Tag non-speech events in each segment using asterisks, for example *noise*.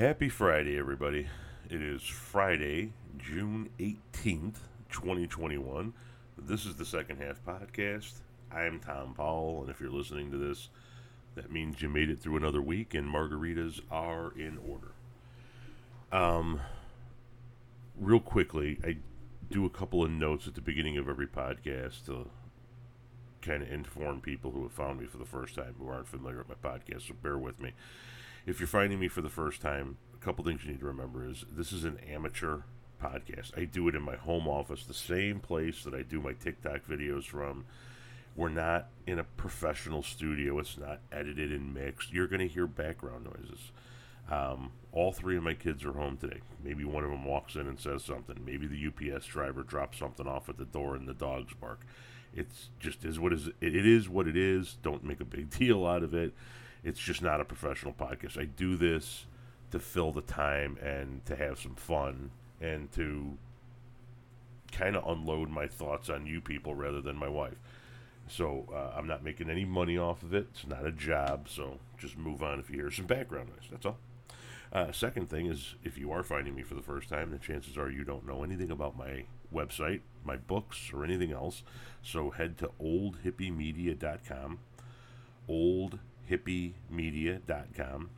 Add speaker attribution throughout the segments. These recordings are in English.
Speaker 1: Happy Friday, everybody. It is Friday, June 18th, 2021. This is the second half podcast. I am Tom Powell, and if you're listening to this, that means you made it through another week and margaritas are in order. Um, real quickly, I do a couple of notes at the beginning of every podcast to kind of inform people who have found me for the first time who aren't familiar with my podcast, so bear with me. If you're finding me for the first time, a couple things you need to remember is this is an amateur podcast. I do it in my home office, the same place that I do my TikTok videos from. We're not in a professional studio. It's not edited and mixed. You're going to hear background noises. Um, all three of my kids are home today. Maybe one of them walks in and says something. Maybe the UPS driver drops something off at the door and the dogs bark. It's just is what is it is what it is. Don't make a big *laughs* deal out of it. It's just not a professional podcast. I do this to fill the time and to have some fun and to kind of unload my thoughts on you people rather than my wife. So uh, I'm not making any money off of it. It's not a job. So just move on if you hear some background noise. That's all. Uh, second thing is, if you are finding me for the first time, the chances are you don't know anything about my website, my books, or anything else. So head to oldhippiemedia.com, oldhippiemedia.com,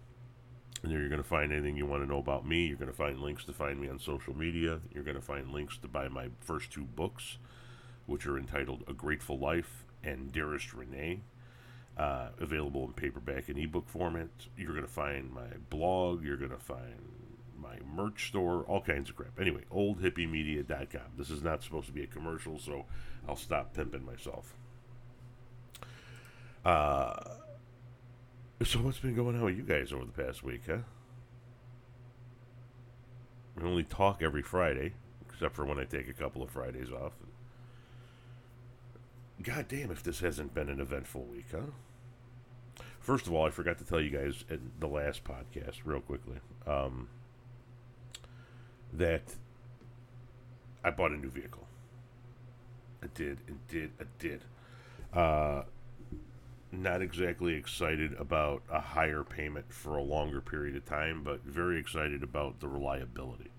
Speaker 1: and there you're going to find anything you want to know about me. You're going to find links to find me on social media. You're going to find links to buy my first two books, which are entitled A Grateful Life and Dearest Renee uh, available in paperback and ebook format. You're going to find my blog. You're going to find my merch store, all kinds of crap. Anyway, oldhippiemedia.com. This is not supposed to be a commercial, so I'll stop pimping myself. Uh, so what's been going on with you guys over the past week, huh? We only talk every Friday, except for when I take a couple of Fridays off. God damn, if this hasn't been an eventful week, huh? First of all, I forgot to tell you guys in the last podcast, real quickly, um, that I bought a new vehicle. I did, and did, I did. Uh, not exactly excited about a higher payment for a longer period of time, but very excited about the reliability.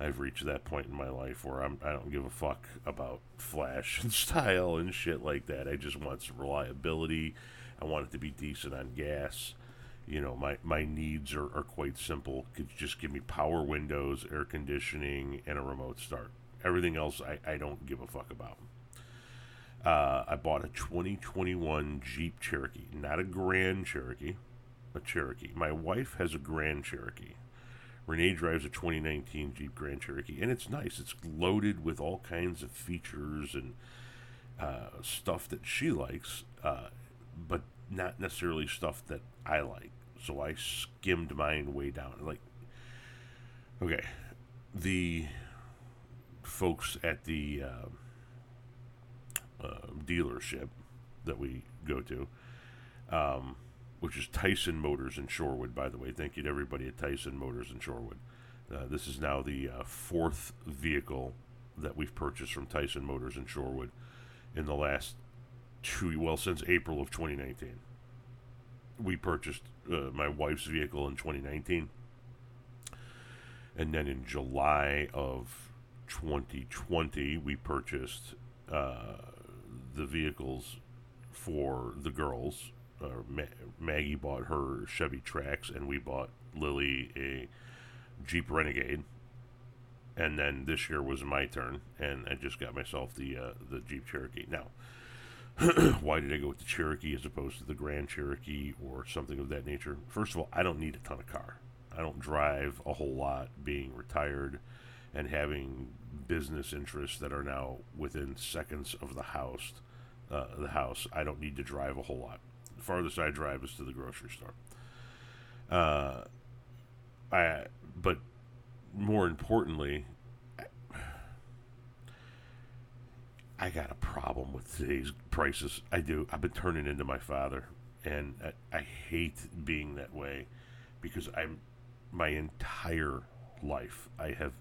Speaker 1: I've reached that point in my life where I'm I don't give a fuck about flash and *laughs* style and shit like that. I just want some reliability. I want it to be decent on gas. You know, my, my needs are, are quite simple. Could just give me power windows, air conditioning, and a remote start. Everything else I, I don't give a fuck about. Uh, I bought a 2021 Jeep Cherokee, not a Grand Cherokee, a Cherokee. My wife has a Grand Cherokee. Renee drives a 2019 Jeep Grand Cherokee, and it's nice. It's loaded with all kinds of features and uh, stuff that she likes, uh, but not necessarily stuff that I like. So I skimmed mine way down. Like, okay, the folks at the uh, uh dealership that we go to. Um, which is Tyson Motors in Shorewood, by the way. Thank you to everybody at Tyson Motors in Shorewood. Uh, this is now the uh, fourth vehicle that we've purchased from Tyson Motors in Shorewood in the last two, well, since April of 2019. We purchased uh, my wife's vehicle in 2019. And then in July of 2020, we purchased uh, the vehicles for the girls uh, Ma- Maggie bought her Chevy Trax, and we bought Lily a Jeep Renegade. And then this year was my turn, and I just got myself the uh, the Jeep Cherokee. Now, *clears throat* why did I go with the Cherokee as opposed to the Grand Cherokee or something of that nature? First of all, I don't need a ton of car. I don't drive a whole lot, being retired and having business interests that are now within seconds of the house. Uh, the house, I don't need to drive a whole lot the farthest I drive is to the grocery store. Uh, I but more importantly, I got a problem with today's prices. I do. I've been turning into my father, and I, I hate being that way because I'm my entire life. I have,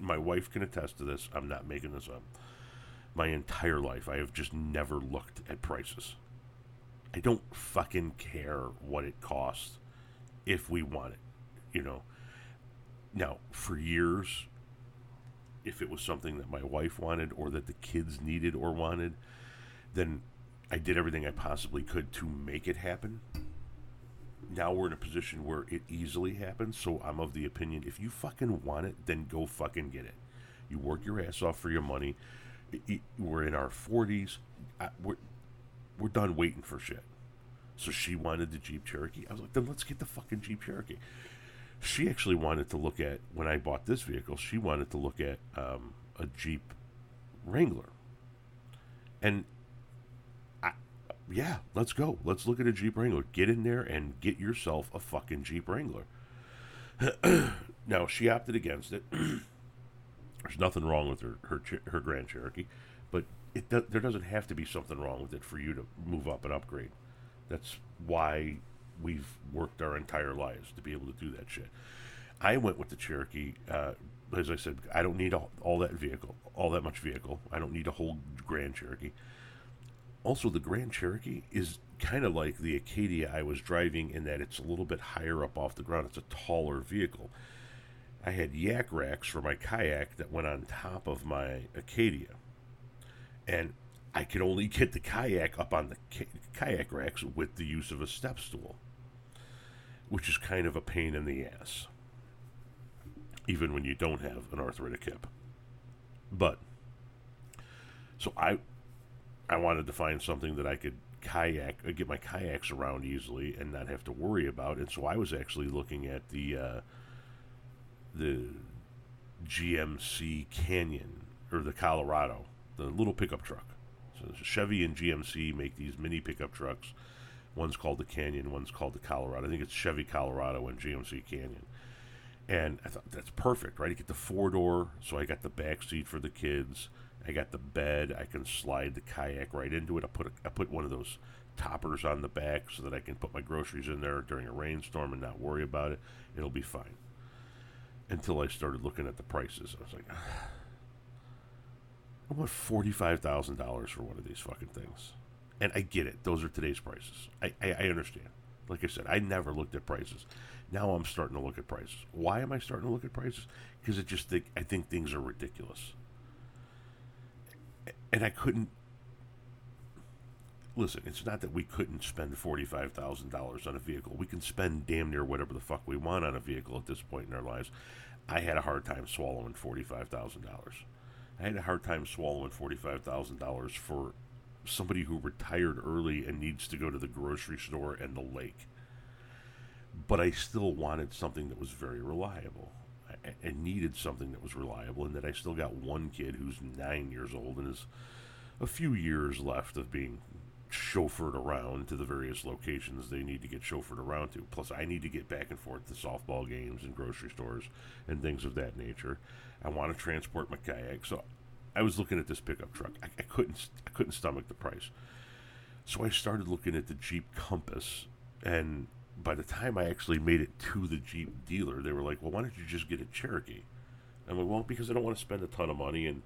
Speaker 1: my wife can attest to this. I'm not making this up. My entire life, I have just never looked at prices. I don't fucking care what it costs if we want it. You know, now, for years, if it was something that my wife wanted or that the kids needed or wanted, then I did everything I possibly could to make it happen. Now we're in a position where it easily happens, so I'm of the opinion if you fucking want it, then go fucking get it. You work your ass off for your money. We're in our 40s. We're, we're done waiting for shit. So she wanted the Jeep Cherokee. I was like, then let's get the fucking Jeep Cherokee. She actually wanted to look at, when I bought this vehicle, she wanted to look at um, a Jeep Wrangler. And I, yeah, let's go. Let's look at a Jeep Wrangler. Get in there and get yourself a fucking Jeep Wrangler. *clears throat* now, she opted against it. *clears throat* There's nothing wrong with her, her, her Grand Cherokee, but it there doesn't have to be something wrong with it for you to move up and upgrade. That's why we've worked our entire lives to be able to do that shit. I went with the Cherokee. Uh, as I said, I don't need all, all that vehicle, all that much vehicle. I don't need a whole Grand Cherokee. Also, the Grand Cherokee is kind of like the Acadia I was driving in that it's a little bit higher up off the ground. It's a taller vehicle. I had yak racks for my kayak that went on top of my Acadia. And I could only get the kayak up on the kayak racks with the use of a step stool, which is kind of a pain in the ass, even when you don't have an arthritic hip. But so I I wanted to find something that I could kayak uh, get my kayaks around easily and not have to worry about, and so I was actually looking at the uh, the GMC Canyon or the Colorado, the little pickup truck So Chevy and GMC make these mini pickup trucks. One's called the Canyon, one's called the Colorado. I think it's Chevy Colorado and GMC Canyon. And I thought that's perfect, right? You get the four door, so I got the back seat for the kids. I got the bed. I can slide the kayak right into it. I put a, I put one of those toppers on the back so that I can put my groceries in there during a rainstorm and not worry about it. It'll be fine. Until I started looking at the prices, I was like. *sighs* I want forty-five thousand dollars for one of these fucking things, and I get it; those are today's prices. I, I, I understand. Like I said, I never looked at prices. Now I'm starting to look at prices. Why am I starting to look at prices? Because it just think I think things are ridiculous, and I couldn't. Listen, it's not that we couldn't spend forty-five thousand dollars on a vehicle. We can spend damn near whatever the fuck we want on a vehicle at this point in our lives. I had a hard time swallowing forty-five thousand dollars. I had a hard time swallowing $45,000 for somebody who retired early and needs to go to the grocery store and the lake. But I still wanted something that was very reliable. I needed something that was reliable, and that I still got one kid who's nine years old and is a few years left of being chauffeured around to the various locations they need to get chauffeured around to. Plus, I need to get back and forth to softball games and grocery stores and things of that nature. I want to transport my kayak, so I was looking at this pickup truck. I, I couldn't I couldn't stomach the price, so I started looking at the Jeep Compass, and by the time I actually made it to the Jeep dealer, they were like, "Well, why don't you just get a Cherokee?" I'm like, "Well, because I don't want to spend a ton of money and."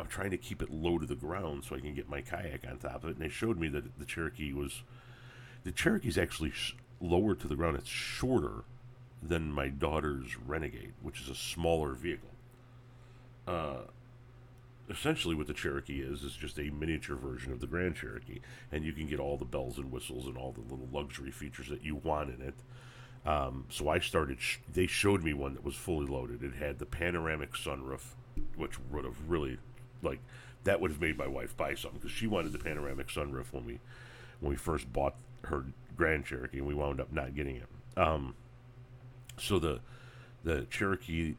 Speaker 1: I'm trying to keep it low to the ground so I can get my kayak on top of it. And they showed me that the Cherokee was, the Cherokee's actually sh- lower to the ground. It's shorter than my daughter's Renegade, which is a smaller vehicle. Uh, essentially, what the Cherokee is is just a miniature version of the Grand Cherokee, and you can get all the bells and whistles and all the little luxury features that you want in it. Um, so I started. Sh- they showed me one that was fully loaded. It had the panoramic sunroof, which would have really like that would have made my wife buy something because she wanted the panoramic sunroof when we when we first bought her Grand Cherokee, and we wound up not getting it. Um, so the the Cherokee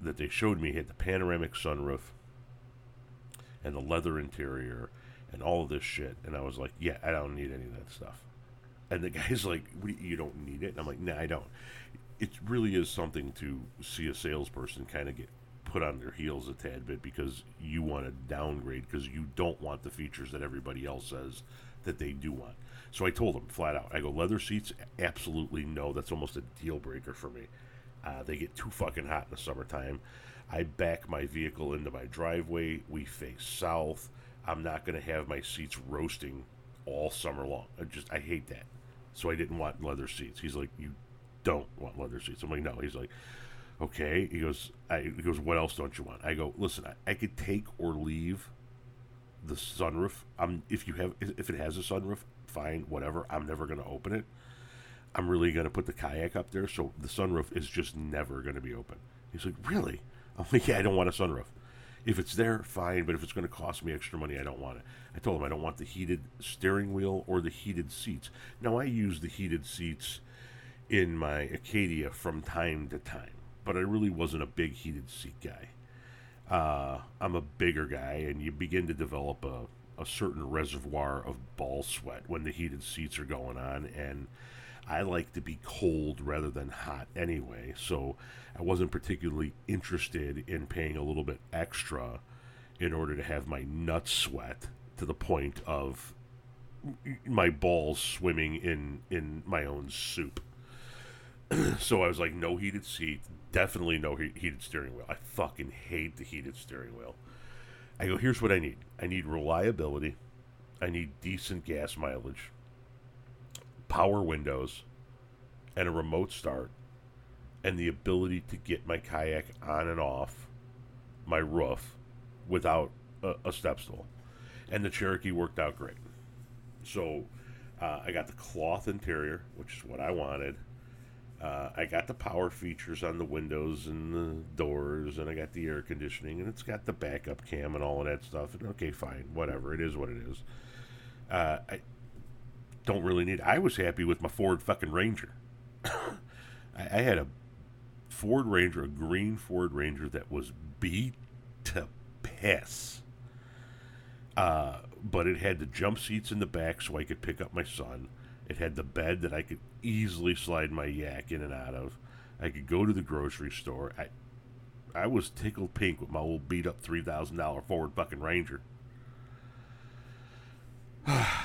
Speaker 1: that they showed me had the panoramic sunroof and the leather interior and all of this shit, and I was like, yeah, I don't need any of that stuff. And the *laughs* guy's like, you don't need it. And I'm like, nah, I don't. It really is something to see a salesperson kind of get put on their heels a tad bit because you want to downgrade because you don't want the features that everybody else says that they do want. So I told them flat out, I go leather seats, absolutely no. That's almost a deal breaker for me. Uh, they get too fucking hot in the summertime. I back my vehicle into my driveway. We face south. I'm not going to have my seats roasting all summer long. I just I hate that. So I didn't want leather seats. He's like, you don't want leather seats. I'm like, no. He's like, Okay. He goes, I, he goes, what else don't you want? I go, listen, I, I could take or leave the sunroof. I'm if you have if it has a sunroof, fine, whatever. I'm never going to open it. I'm really going to put the kayak up there, so the sunroof is just never going to be open. He's like, really? I'm like, yeah, I don't want a sunroof. If it's there, fine, but if it's going to cost me extra money, I don't want it. I told him I don't want the heated steering wheel or the heated seats. Now, I use the heated seats in my Acadia from time to time, but I really wasn't a big heated seat guy. Uh, I'm a bigger guy, and you begin to develop a, a certain reservoir of ball sweat when the heated seats are going on, and I like to be cold rather than hot anyway, so I wasn't particularly interested in paying a little bit extra in order to have my nuts sweat to the point of my balls swimming in in my own soup. *clears throat* so I was like, no heated seat, definitely no he- heated steering wheel. I fucking hate the heated steering wheel. I go, here's what I need. I need reliability. I need decent gas mileage power windows, and a remote start, and the ability to get my kayak on and off my roof without a, a step stool. And the Cherokee worked out great. So uh, I got the cloth interior, which is what I wanted. Uh, I got the power features on the windows and the doors, and I got the air conditioning, and it's got the backup cam and all of that stuff. And okay, fine, whatever. It is what it is. Uh, I, don't really need. I was happy with my Ford fucking Ranger. *coughs* I, I had a Ford Ranger, a green Ford Ranger that was beat to piss. Uh, but it had the jump seats in the back so I could pick up my son. It had the bed that I could easily slide my yak in and out of. I could go to the grocery store. I I was tickled pink with my old beat up three thousand dollar Ford fucking Ranger. *sighs*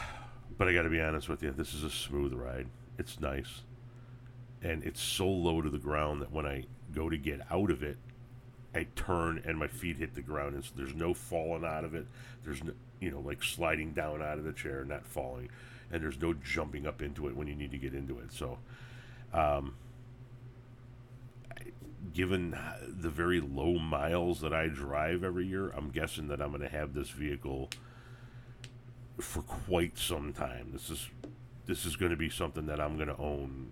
Speaker 1: But I got to be honest with you, this is a smooth ride. It's nice. And it's so low to the ground that when I go to get out of it, I turn and my feet hit the ground. And so there's no falling out of it. There's no, you know, like sliding down out of the chair, not falling. And there's no jumping up into it when you need to get into it. So, um, given the very low miles that I drive every year, I'm guessing that I'm going to have this vehicle for quite some time. This is this is going to be something that I'm going to own.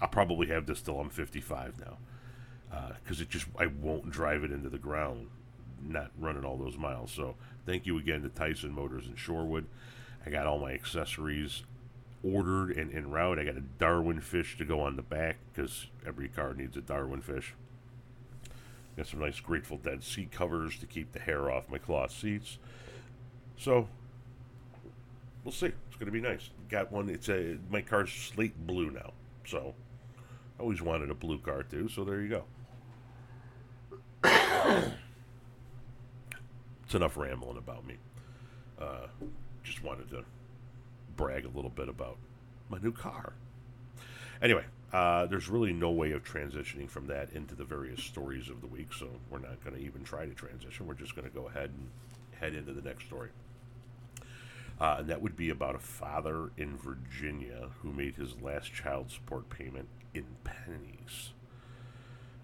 Speaker 1: I'll probably have this till I'm 55 now, because uh, it just I won't drive it into the ground, not running all those miles. So thank you again to Tyson Motors in Shorewood. I got all my accessories ordered and en route. I got a Darwin fish to go on the back because every car needs a Darwin fish. Got some nice Grateful Dead seat covers to keep the hair off my cloth seats. So we'll see. It's going to be nice. Got one. It's a my car's slate blue now. So I always wanted a blue car too. So there you go. *coughs* it's enough rambling about me. Uh, just wanted to brag a little bit about my new car. Anyway, uh, there's really no way of transitioning from that into the various stories of the week, so we're not going to even try to transition. We're just going to go ahead and head into the next story. Uh, and that would be about a father in Virginia who made his last child support payment in pennies.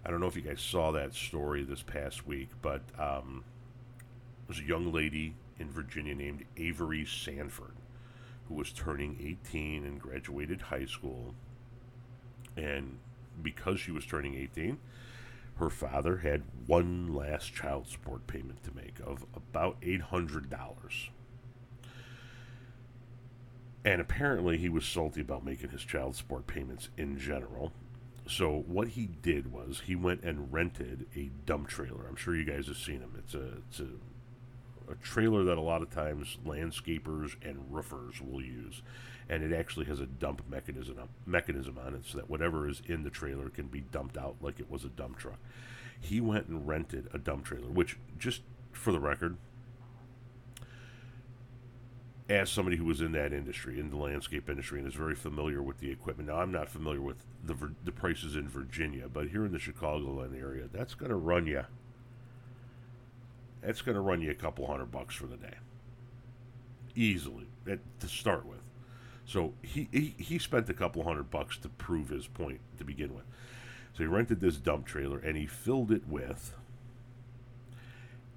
Speaker 1: I don't know if you guys saw that story this past week, but um, there's a young lady in Virginia named Avery Sanford who was turning 18 and graduated high school and because she was turning 18, her father had one last child support payment to make of about $800. And apparently, he was salty about making his child support payments in general. So, what he did was he went and rented a dump trailer. I'm sure you guys have seen them. It's a, it's a, a trailer that a lot of times landscapers and roofers will use and it actually has a dump mechanism mechanism on it so that whatever is in the trailer can be dumped out like it was a dump truck. He went and rented a dump trailer, which just for the record, as somebody who was in that industry, in the landscape industry, and is very familiar with the equipment. Now, I'm not familiar with the the prices in Virginia, but here in the Chicagoland area, that's going to run you. That's going to run you a couple hundred bucks for the day, easily, to start with. So he, he he spent a couple hundred bucks to prove his point to begin with. So he rented this dump trailer and he filled it with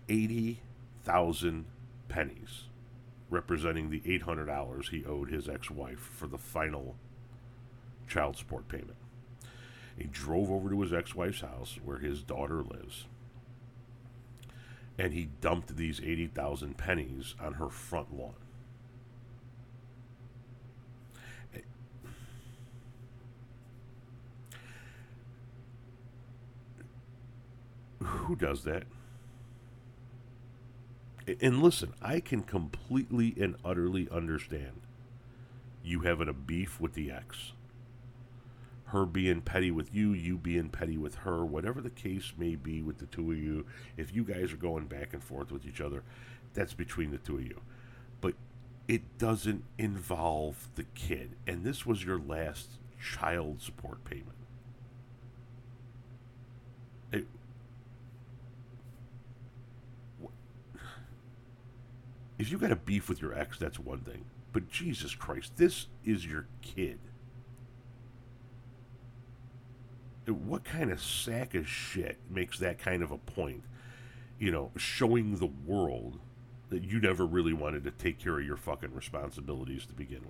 Speaker 1: eighty thousand pennies, representing the eight hundred dollars he owed his ex-wife for the final child support payment. He drove over to his ex-wife's house where his daughter lives and he dumped these 80,000 pennies on her front lawn. Who does that? And listen, I can completely and utterly understand you having a beef with the ex her being petty with you, you being petty with her, whatever the case may be with the two of you, if you guys are going back and forth with each other, that's between the two of you. But it doesn't involve the kid. And this was your last child support payment. It, if you got a beef with your ex, that's one thing. But Jesus Christ, this is your kid. what kind of sack of shit makes that kind of a point? You know, showing the world that you never really wanted to take care of your fucking responsibilities to begin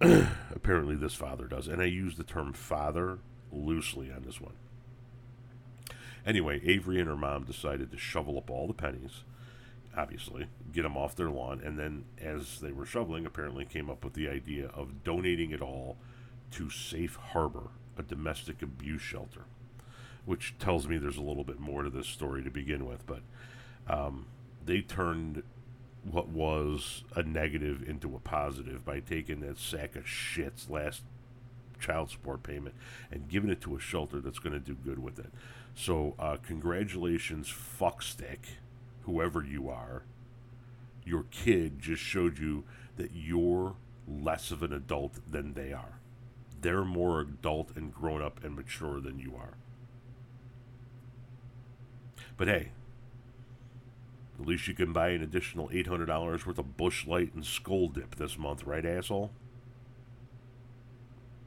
Speaker 1: with. *sighs* Apparently, this father does. And I use the term father loosely on this one. Anyway, Avery and her mom decided to shovel up all the pennies, obviously, get them off their lawn, and then as they were shoveling, apparently came up with the idea of donating it all to Safe Harbor, a domestic abuse shelter, which tells me there's a little bit more to this story to begin with. But um, they turned what was a negative into a positive by taking that sack of shit's last child support payment and giving it to a shelter that's going to do good with it. So, uh, congratulations, fuckstick, whoever you are. Your kid just showed you that you're less of an adult than they are they're more adult and grown up and mature than you are. But hey, at least you can buy an additional $800 worth of Busch Light and Skoal Dip this month, right, asshole?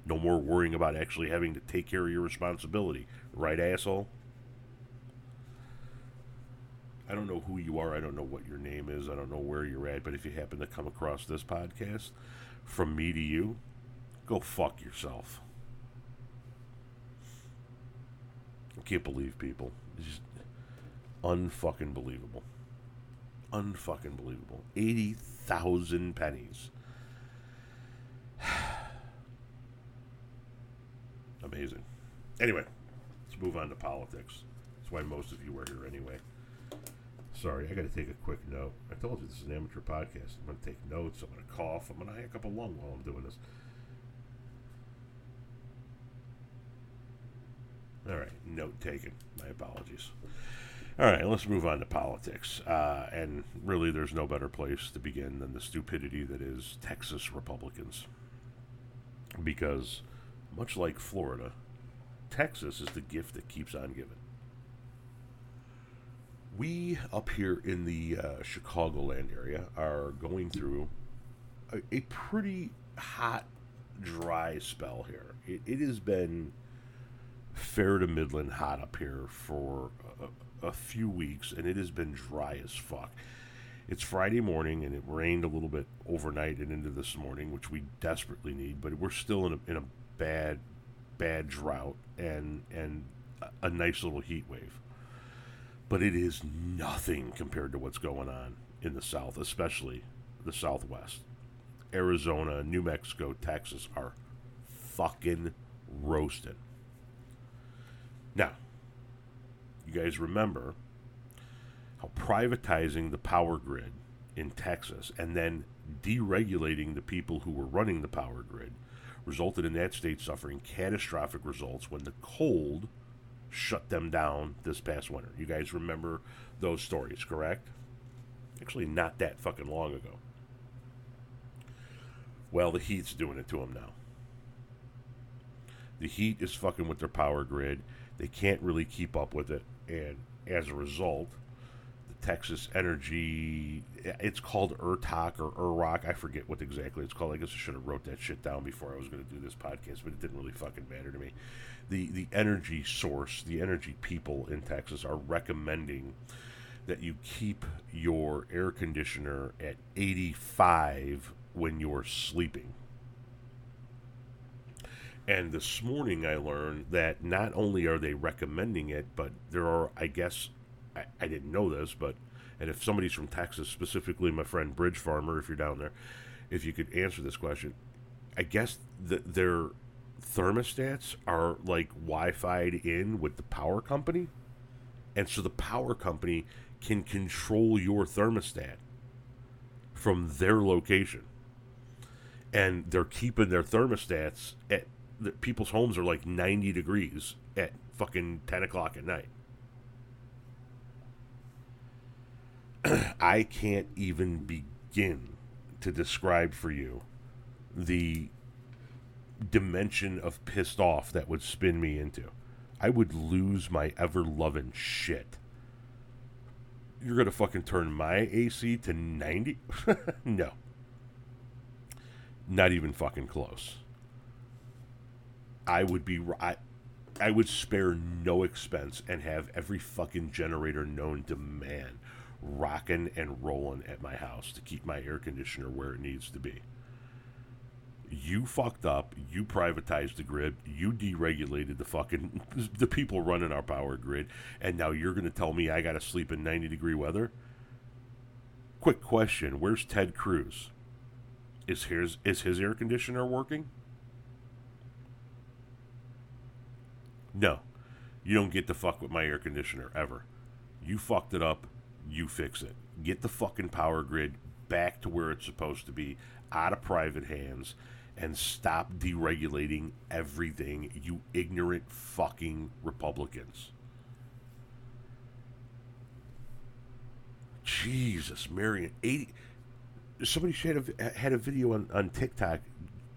Speaker 1: No more worrying about actually having to take care of your responsibility, right, asshole? I don't know who you are. I don't know what your name is. I don't know where you're at. But if you happen to come across this podcast, from me to you, Go fuck yourself. I can't believe people. It's just unfucking believable. Unfucking believable. 80,000 pennies. *sighs* Amazing. Anyway, let's move on to politics. That's why most of you are here anyway. Sorry, I got to take a quick note. I told you this is an amateur podcast. I'm going to take notes. I'm going to cough. I'm going to hack up a lung while I'm doing this. All right, note taken. My apologies. All right, let's move on to politics. Uh, and really, there's no better place to begin than the stupidity that is Texas Republicans. Because, much like Florida, Texas is the gift that keeps on giving. We up here in the uh, Chicagoland area are going through a, a pretty hot, dry spell here. It, it has been fair to Midland hot up here for a, a, few weeks, and it has been dry as fuck. It's Friday morning, and it rained a little bit overnight and into this morning, which we desperately need. But we're still in a, in a bad, bad drought and and a, a nice little heat wave. But it is nothing compared to what's going on in the South, especially the Southwest. Arizona, New Mexico, Texas are fucking roasting. Now, you guys remember how privatizing the power grid in Texas and then deregulating the people who were running the power grid resulted in that state suffering catastrophic results when the cold shut them down this past winter. You guys remember those stories, correct? Actually, not that fucking long ago. Well, the heat's doing it to them now. The heat is fucking with their power grid. They can't really keep up with it, and as a result, Texas Energy. It's called ERTOC or ERROC. I forget what exactly it's called. I guess I should have wrote that shit down before I was going to do this podcast, but it didn't really fucking matter to me. The the energy source, the energy people in Texas are recommending that you keep your air conditioner at 85 when you're sleeping. And this morning I learned that not only are they recommending it, but there are, I guess, I, I didn't know this, but, and if somebody's from Texas, specifically my friend Bridge Farmer, if you're down there, if you could answer this question, I guess that their thermostats are like Wi Fi'd in with the power company. And so the power company can control your thermostat from their location. And they're keeping their thermostats at the, people's homes are like 90 degrees at fucking 10 o'clock at night. *clears throat* I can't even begin to describe for you the dimension of pissed off that would spin me into. I would lose my ever loving shit. You're gonna fucking turn my AC to 90? *laughs* no. Not even fucking close. I would be I, I would spare no expense and have every fucking generator known to man rocking and rolling at my house to keep my air conditioner where it needs to be. You fucked up. You privatized the grid. You deregulated the fucking *laughs* the people running our power grid, and now you're going to tell me I got to sleep in 90 degree weather? Quick question: Where's Ted Cruz? Is his is his air conditioner working? No, you don't get to fuck with my air conditioner ever. You fucked it up. You fix it. Get the fucking power grid back to where it's supposed to be, out of private hands, and stop deregulating everything, you ignorant fucking Republicans. Jesus, Marion, eighty. Somebody had a, uh, had a video on, on TikTok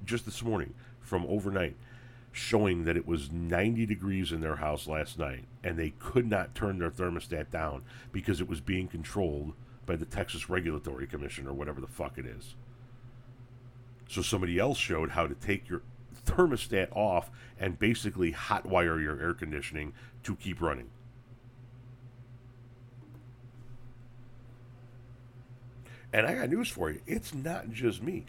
Speaker 1: just this morning from overnight showing that it was 90 degrees in their house last night and they could not turn their thermostat down because it was being controlled by the Texas Regulatory Commission or whatever the fuck it is. So somebody else showed how to take your thermostat off and basically hotwire your air conditioning to keep running. And I got news for you. It's not just me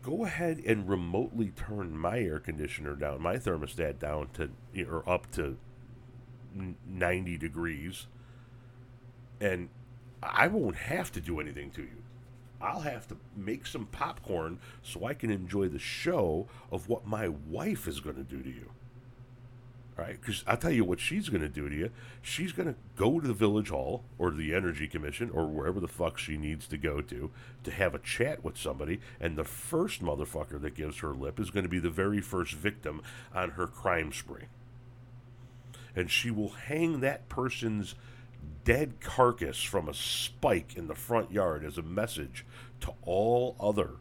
Speaker 1: go ahead and remotely turn my air conditioner down, my thermostat down to or up to 90 degrees, and I won't have to do anything to you. I'll have to make some popcorn so I can enjoy the show of what my wife is going to do to you All right? Because I'll tell you what she's going to do to you. She's going to go to the village hall or the energy commission or wherever the fuck she needs to go to to have a chat with somebody. And the first motherfucker that gives her lip is going to be the very first victim on her crime spree. And she will hang that person's dead carcass from a spike in the front yard as a message to all other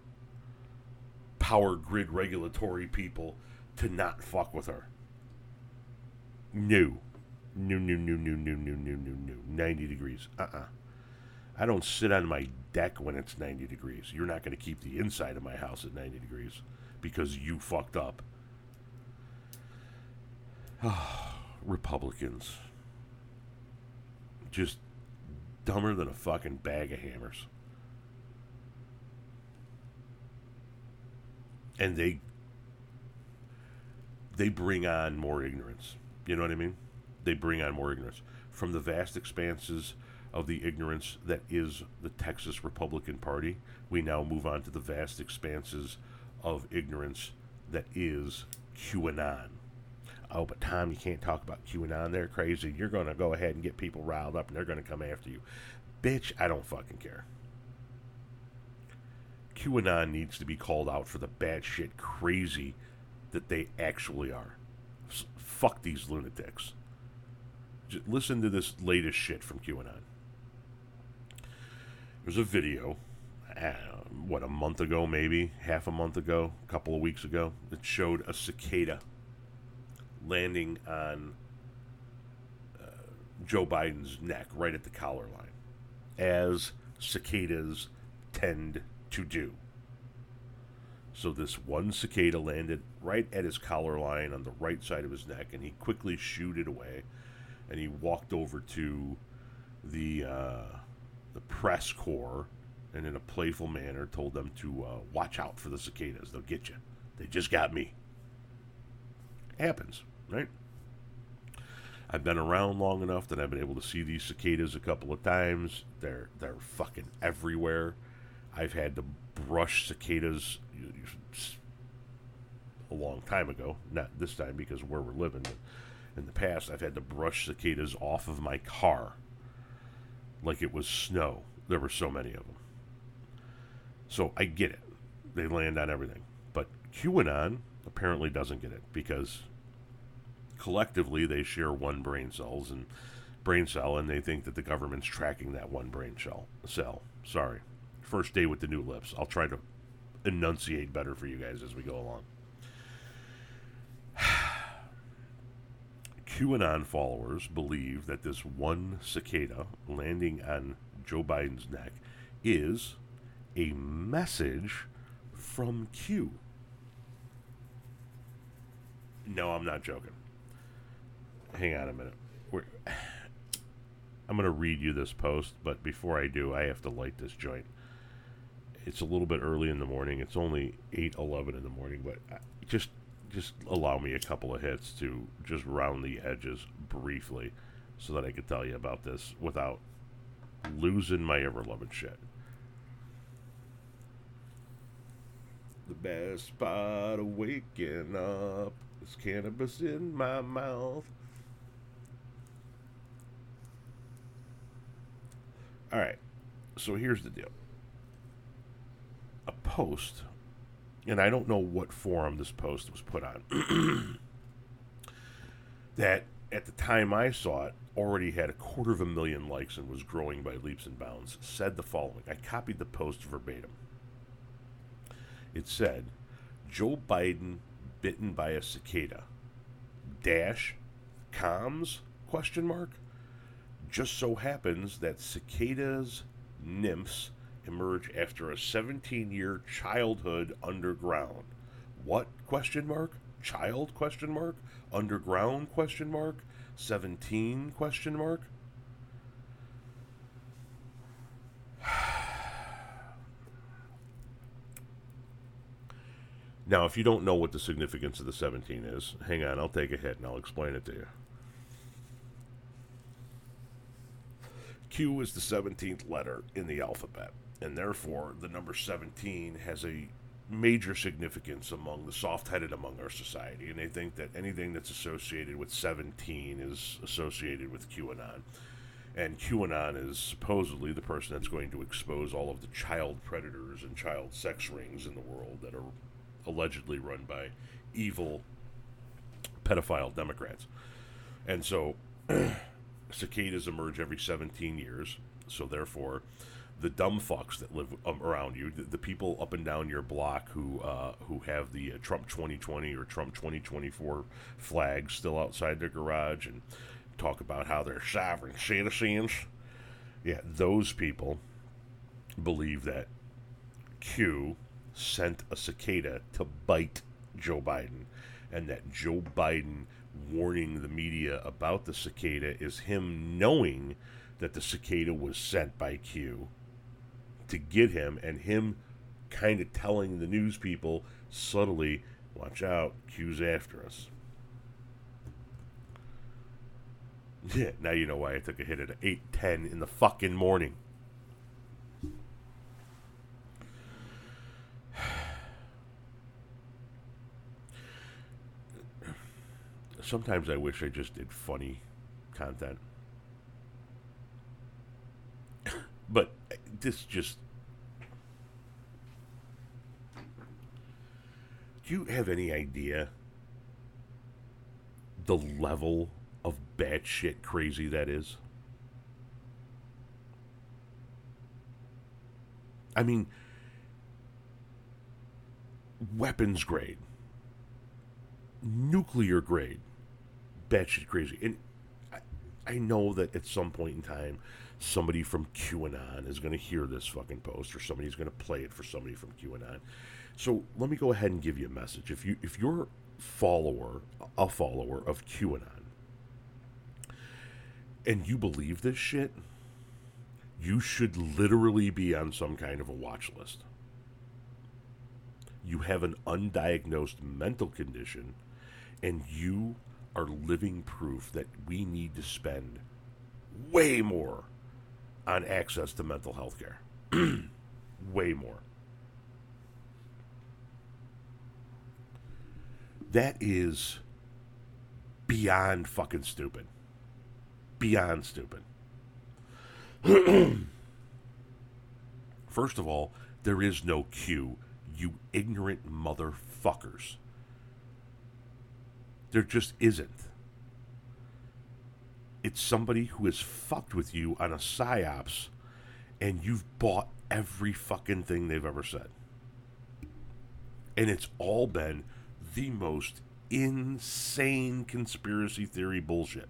Speaker 1: power grid regulatory people to not fuck with her. New. New, new, new, new, new, new, new, no, no. 90 degrees. Uh uh-uh. uh I don't sit on my deck when it's 90 degrees. You're not going to keep the inside of my house at 90 degrees because you fucked up. *sighs* *sighs* Republicans. Just dumber than a fucking bag of hammers. And they they bring on more ignorance. You know what I mean? They bring on more ignorance. From the vast expanses of the ignorance that is the Texas Republican Party, we now move on to the vast expanses of ignorance that is QAnon. Oh, but Tom, you can't talk about QAnon. They're crazy. You're going to go ahead and get people riled up and they're going to come after you. Bitch, I don't fucking care. QAnon needs to be called out for the bad shit crazy that they actually are fuck these lunatics. Just listen to this latest shit from QAnon. There's a video, uh, what, a month ago, maybe, half a month ago, a couple of weeks ago, that showed a cicada landing on uh, Joe Biden's neck right at the collar line. as cicadas tend to do. So this one cicada landed right at his collar line on the right side of his neck, and he quickly shooed it away. And he walked over to the uh, the press corps, and in a playful manner told them to uh, watch out for the cicadas. They'll get you. They just got me. Happens, right? I've been around long enough that I've been able to see these cicadas a couple of times. They're they're fucking everywhere. I've had to brush cicadas a long time ago, not this time because where we're living. In the past, I've had to brush cicadas off of my car like it was snow. There were so many of them. So I get it. They land on everything. But QAnon apparently doesn't get it because collectively they share one brain cells and brain cell and they think that the government's tracking that one brain cell cell. Sorry. First day with the new lips. I'll try to enunciate better for you guys as we go along. *sighs* Qanon followers believe that this one cicada landing on joe biden's neck is a message from q. No i'm not joking hang on a minute. We're, *sighs* I'm going to read you this post, but before I do, I have to light this joint. It's a little bit early in the morning. It's only 8:11 in the morning, but uh, just just allow me a couple of hits to just round the edges briefly so that I can tell you about this without losing my ever loving shit. The best part of waking up is cannabis in my mouth. All right. So here's the deal. A post, and I don't know what forum this post was put on, *clears throat* that at the time I saw it already had a quarter of a million likes and was growing by leaps and bounds, said the following. I copied the post verbatim. It said, Joe Biden bitten by a cicada. Dash comms question mark just so happens that cicadas nymphs emerge after a 17-year childhood underground. What question mark? Child question mark? Underground question mark? 17 question mark? *sighs* Now, if you don't know what the significance of the 17 is, hang on, I'll take a hit and I'll explain it to you. Q is the 17th letter in the alphabet, and therefore the number 17 has a major significance among the soft headed among our society, and they think that anything that's associated with 17 is associated with QAnon. And QAnon is supposedly the person that's going to expose all of the child predators and child sex rings in the world that are allegedly run by evil pedophile Democrats. And so *clears throat* cicadas emerge every 17 years, so therefore, the dumb fucks that live um, around you, the, the, people up and down your block who uh, who have the uh, Trump 2020 or Trump 2024 flags still outside their garage and talk about how they're sovereign citizens. Yeah, those people believe that Q sent a cicada to bite Joe Biden and that Joe Biden warning the media about the cicada is him knowing that the cicada was sent by Q to get him and him kind of telling the news people subtly, watch out, Q's after us. Yeah, *laughs* now you know why I took a hit at 8:10 in the fucking morning. Sometimes I wish I just did funny content. *coughs* but uh, this just. Do you have any idea the level of batshit crazy that is? I mean, weapons grade, nuclear grade batshit crazy. And I know that at some point in time, somebody from QAnon is going to hear this fucking post, or somebody's going to play it for somebody from QAnon. So let me go ahead and give you a message. If you if you're follower, a follower of QAnon, and you believe this shit, you should literally be on some kind of a watch list. You have an undiagnosed mental condition, and you are living proof that we need to spend way more on access to mental health care. *clears throat* way more. That is beyond fucking stupid. Beyond stupid. *clears throat* First of all, there is no Q, you ignorant motherfuckers. There just isn't. It's somebody who has fucked with you on a psyops and you've bought every fucking thing they've ever said. And it's all been the most insane conspiracy theory bullshit.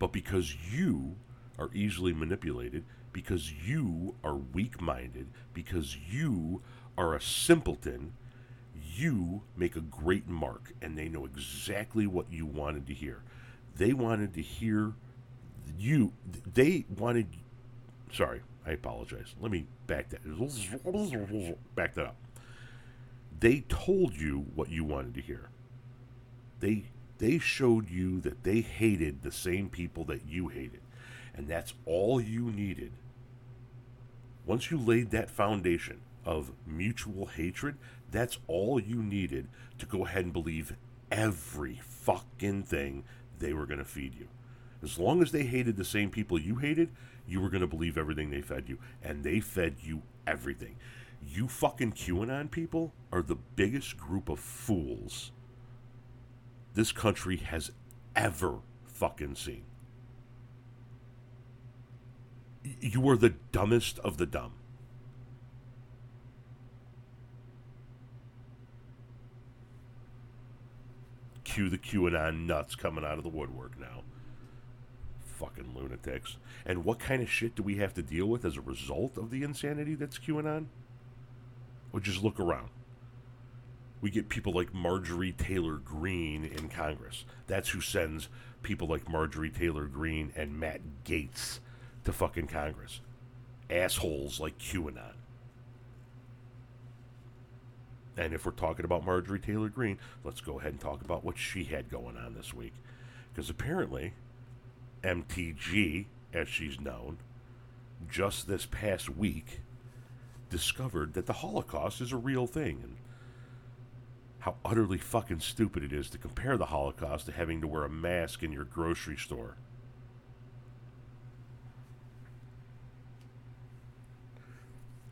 Speaker 1: But because you are easily manipulated, because you are weak minded, because you are a simpleton, you make a great mark and they know exactly what you wanted to hear. They wanted to hear you, they wanted, sorry, I apologize. Let me back that, back that up. They told you what you wanted to hear. They, they showed you that they hated the same people that you hated. And that's all you needed. Once you laid that foundation of mutual hatred, that's all you needed to go ahead and believe every fucking thing they were going to feed you. As long as they hated the same people you hated, you were going to believe everything they fed you. And they fed you everything. You fucking QAnon people are the biggest group of fools this country has ever fucking seen. You are the dumbest of the dumb. Cue the QAnon nuts coming out of the woodwork now. Fucking lunatics. And what kind of shit do we have to deal with as a result of the insanity that's QAnon? Or just look around. We get people like Marjorie Taylor Greene in Congress. That's who sends people like Marjorie Taylor Greene and Matt Gaetz to fucking Congress. Assholes like QAnon. And if we're talking about Marjorie Taylor Greene, let's go ahead and talk about what she had going on this week. Because apparently, MTG, as she's known, just this past week discovered that the Holocaust is a real thing and how utterly fucking stupid it is to compare the Holocaust to having to wear a mask in your grocery store.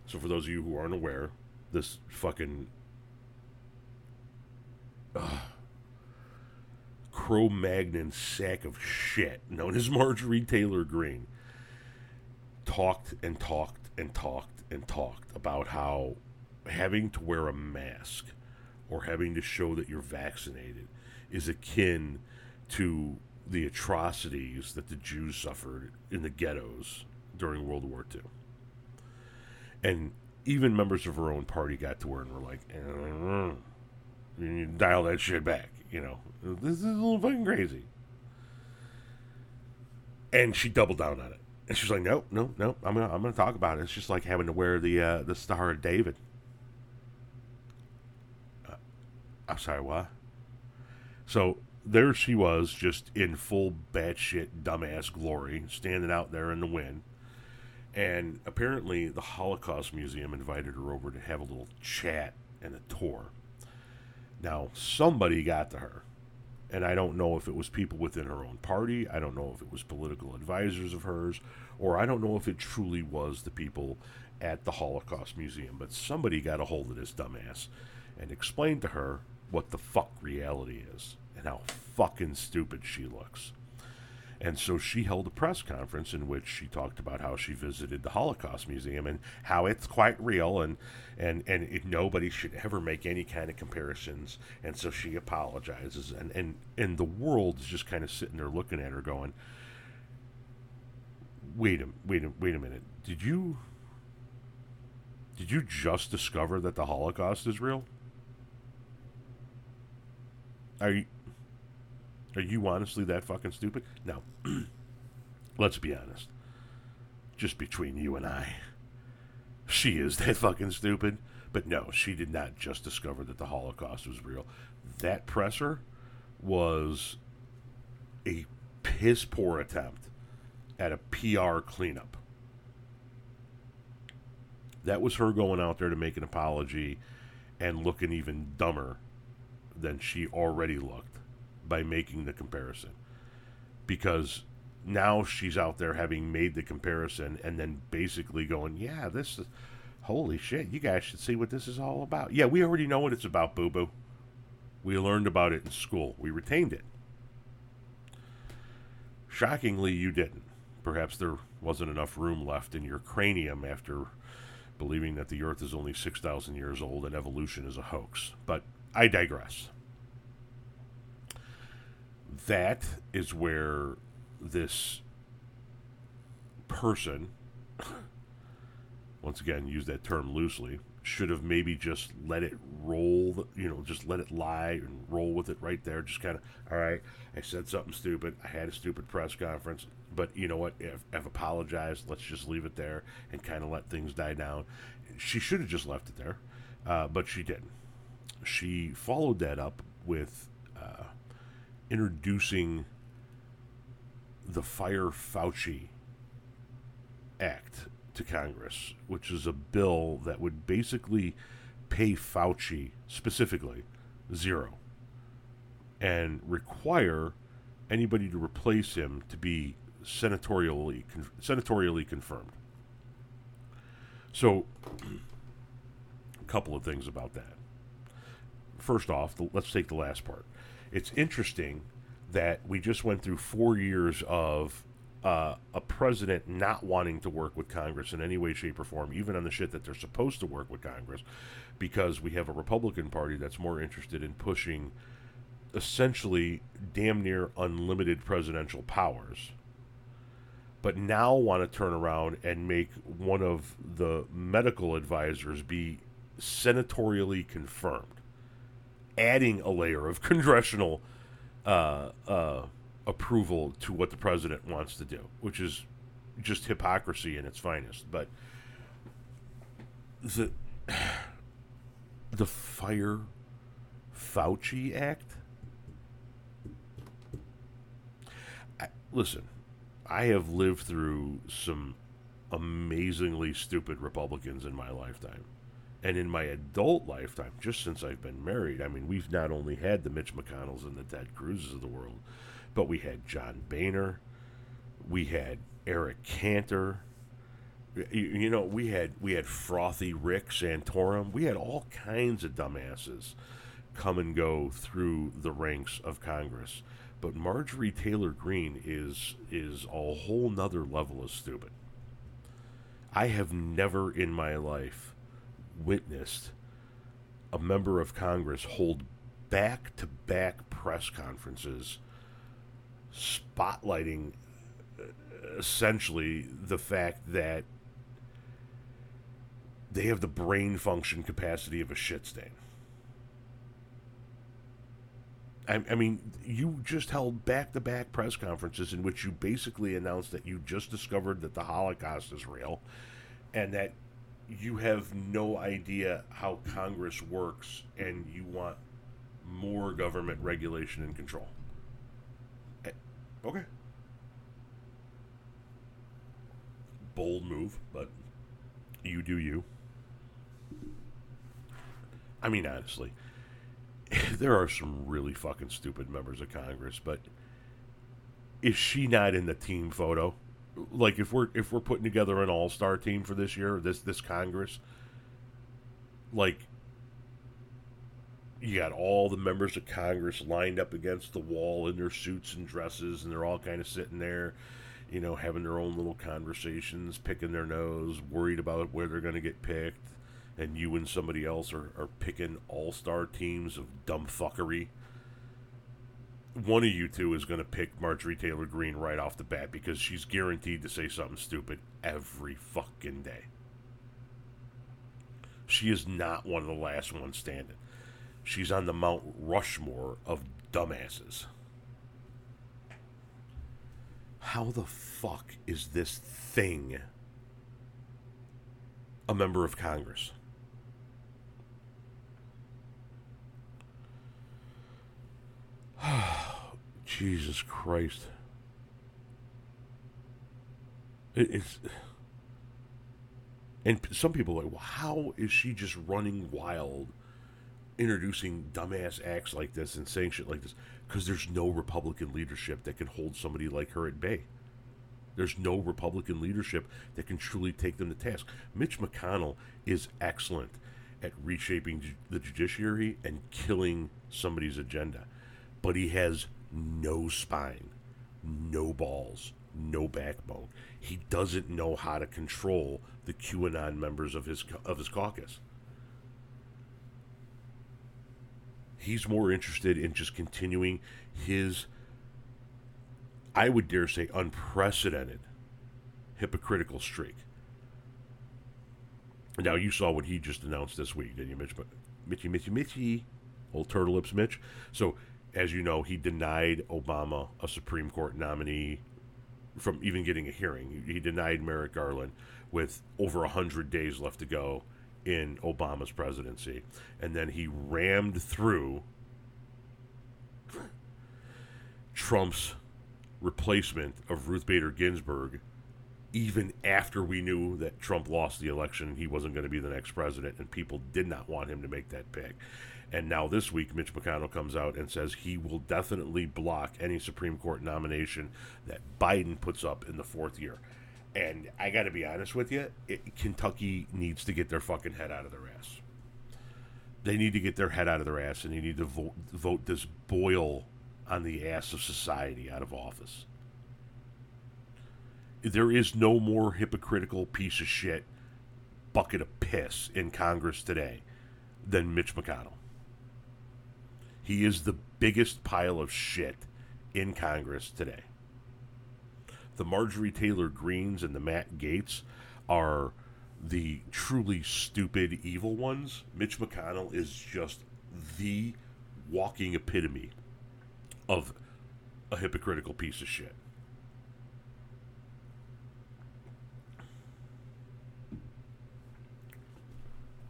Speaker 1: So, for those of you who aren't aware, this fucking Cro Magnon sack of shit known as Marjorie Taylor Greene talked and talked and talked and talked about how having to wear a mask or having to show that you're vaccinated is akin to the atrocities that the Jews suffered in the ghettos during World War II. And even members of her own party got to her and were like, eh, you dial that shit back. You know, this is a little fucking crazy. And she doubled down on it. And she's like, "Nope, no, no. I'm gonna, I'm gonna talk about it. It's just like having to wear the, uh, the Star of David." Uh, I'm sorry, what? So there she was, just in full batshit dumbass glory, standing out there in the wind. And apparently, the Holocaust Museum invited her over to have a little chat and a tour. Now, somebody got to her. And I don't know if it was people within her own party. I don't know if it was political advisors of hers. Or I don't know if it truly was the people at the Holocaust Museum. But somebody got a hold of this dumbass and explained to her what the fuck reality is and how fucking stupid she looks. And so she held a press conference in which she talked about how she visited the Holocaust Museum and how it's quite real and and and it, nobody should ever make any kind of comparisons. And so she apologizes and and and the world is just kind of sitting there looking at her going, "Wait a wait a wait a minute. Did you did you just discover that the Holocaust is real? Are you are you honestly that fucking stupid? No. *clears throat* Let's be honest. Just between you and I. She is that fucking stupid. But no, she did not just discover that the Holocaust was real. That presser was a piss poor attempt at a PR cleanup. That was her going out there to make an apology and looking even dumber than she already looked by making the comparison. Because now she's out there having made the comparison and then basically going, yeah, this is holy shit, you guys should see what this is all about. Yeah, we already know what it's about, boo boo. We learned about it in school, we retained it. Shockingly, you didn't. Perhaps there wasn't enough room left in your cranium after believing that the earth is only 6,000 years old and evolution is a hoax. But I digress that is where this person, once again, use that term loosely, should have maybe just let it roll, you know, just let it lie and roll with it right there. Just kind of, all right, I said something stupid. I had a stupid press conference, but you know what? If I've apologized, let's just leave it there and kind of let things die down. She should have just left it there, uh, but she didn't. She followed that up with uh, introducing the Fire Fauci Act to Congress, which is a bill that would basically pay Fauci specifically zero and require anybody to replace him to be senatorially con- senatorially confirmed. So, a couple of things about that. First off, the, let's take the last part it's interesting that we just went through four years of uh, a president not wanting to work with Congress in any way, shape, or form, even on the shit that they're supposed to work with Congress, because we have a Republican Party that's more interested in pushing essentially damn near unlimited presidential powers, but now want to turn around and make one of the medical advisors be senatorially confirmed adding a layer of *laughs* congressional uh, uh, approval to what the president wants to do, which is just hypocrisy in its finest. But the *sighs* the Fire Fauci Act. I, listen, I have lived through some amazingly stupid Republicans in my lifetime. And in my adult lifetime, just since I've been married, I mean, we've not only had the Mitch McConnells and the Ted Cruzes of the world, but we had John Boehner, we had Eric Cantor, you, know, we had we had frothy Rick Santorum, we had all kinds of dumbasses come and go through the ranks of Congress. But Marjorie Taylor Greene is is a whole nother level of stupid. I have never in my life witnessed a member of Congress hold back to back press conferences spotlighting uh, essentially the fact that they have the brain function capacity of a shit stain. I, I mean, you just held back to back press conferences in which you basically announced that you just discovered that the Holocaust is real and that you have no idea how Congress works and you want more government regulation and control. Eh, okay. Bold move, but you do you. I mean, honestly, *laughs* there are some really fucking stupid members of Congress, but is she not in the team photo? Like if we're if we're putting together an all star team for this year, this this Congress, like you got all the members of Congress lined up against the wall in their suits and dresses, and they're all kind of sitting there, you know, having their own little conversations, picking their nose, worried about where they're going to get picked. And you and somebody else are, are picking all star teams of dumb fuckery. One of you two is going to pick Marjorie Taylor Greene right off the bat because she's guaranteed to say something stupid every fucking day. She is not one of the last ones standing. She's on the Mount Rushmore of dumbasses. How the fuck is this thing a member of Congress? *sighs* Jesus Christ. It, it's. And some people are like, well, how is she just running wild, introducing dumbass acts like this and saying shit like this? Because there's no Republican leadership that can hold somebody like her at bay. There's no Republican leadership that can truly take them to task. Mitch McConnell is excellent at reshaping the judiciary and killing somebody's agenda, but he has no spine, no balls, no backbone. He doesn't know how to control the QAnon members of his of his caucus. He's more interested in just continuing his I would dare say unprecedented hypocritical streak. Now you saw what he just announced this week, didn't you, Mitch? But Mitchy, Mitchy, Mitchy, old turtle lips, Mitch. So, as you know, he denied Obama a Supreme Court nominee from even getting a hearing. He denied Merrick Garland with over 100 days left to go in Obama's presidency. And then he rammed through Trump's replacement of Ruth Bader Ginsburg even after we knew that Trump lost the election he wasn't going to be the next president and people did not want him to make that pick. And now this week, Mitch McConnell comes out and says he will definitely block any Supreme Court nomination that Biden puts up in the fourth year. And I got to be honest with you, it, Kentucky needs to get their fucking head out of their ass. They need to get their head out of their ass and they need to vote, vote this boil on the ass of society out of office. There is no more hypocritical piece of shit bucket of piss in Congress today than Mitch McConnell. He is the biggest pile of shit in Congress today. The Marjorie Taylor Greenes and the Matt Gaetz are the truly stupid evil ones. Mitch McConnell is just the walking epitome of a hypocritical piece of shit.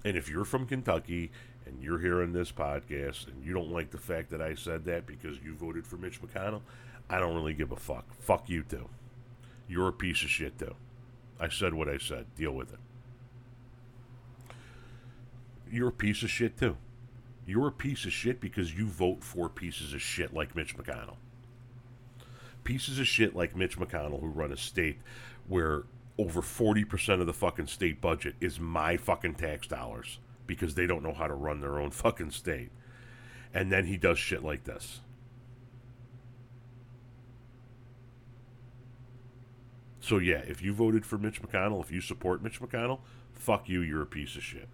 Speaker 1: And if you're from Kentucky and you're hearing this podcast and you don't like the fact that I said that because you voted for Mitch McConnell, I don't really give a fuck. Fuck you too. You're a piece of shit too. I said what I said. Deal with it. You're a piece of shit too. You're a piece of shit because you vote for pieces of shit like Mitch McConnell. Pieces of shit like Mitch McConnell who run a state where over 40% of the fucking state budget is my fucking tax dollars because they don't know how to run their own fucking state. And then he does shit like this. So yeah, if you voted for Mitch McConnell, if you support Mitch McConnell, fuck you, you're a piece of shit.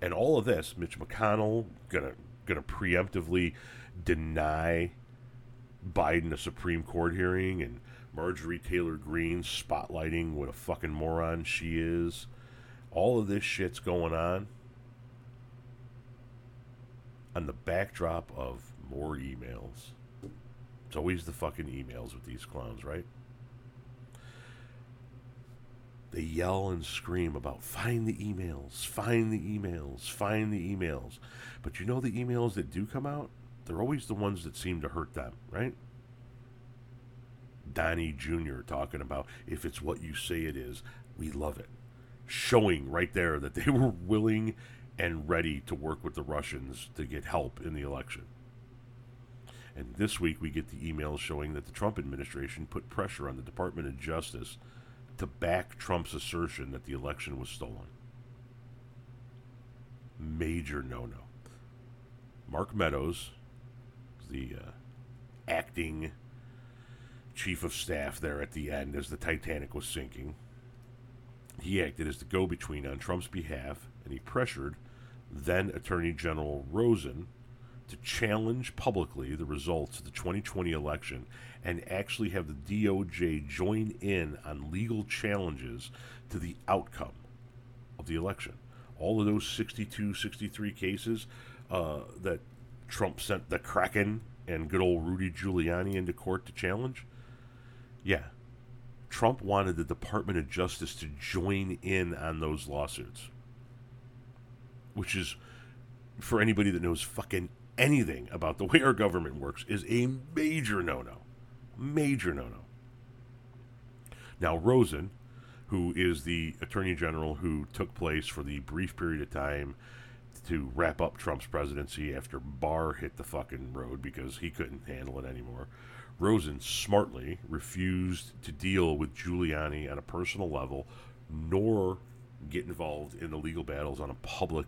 Speaker 1: And all of this, Mitch McConnell gonna gonna preemptively deny Biden a Supreme Court hearing and Marjorie Taylor Greene spotlighting what a fucking moron she is. All of this shit's going on on the backdrop of more emails. It's always the fucking emails with these clowns, right? They yell and scream about find the emails, find the emails, find the emails. But you know the emails that do come out? They're always the ones that seem to hurt them, right? Donnie Jr. talking about if it's what you say it is, we love it. Showing right there that they *laughs* were willing and ready to work with the Russians to get help in the election. And this week we get the emails showing that the Trump administration put pressure on the Department of Justice to back Trump's assertion that the election was stolen. major no no. Mark Meadows, the uh, acting chief of staff there at the end as the Titanic was sinking, he acted as the go between on Trump's behalf and he pressured then Attorney General Rosen to challenge publicly the results of the 2020 election and actually have the DOJ join in on legal challenges to the outcome of the election. All of those 62, 63 cases uh, that Trump sent the Kraken and good old Rudy Giuliani into court to challenge, yeah, Trump wanted the Department of Justice to join in on those lawsuits, which is, for anybody that knows fucking anything about the *laughs* way our government works, is a major no no. Major no no. Now, Rosen, who is the Attorney General who took place for the brief period of time to wrap up Trump's presidency after Barr hit the fucking road because he couldn't handle it anymore. Rosen smartly refused to deal with Giuliani on a personal level, nor get involved in the legal battles on a public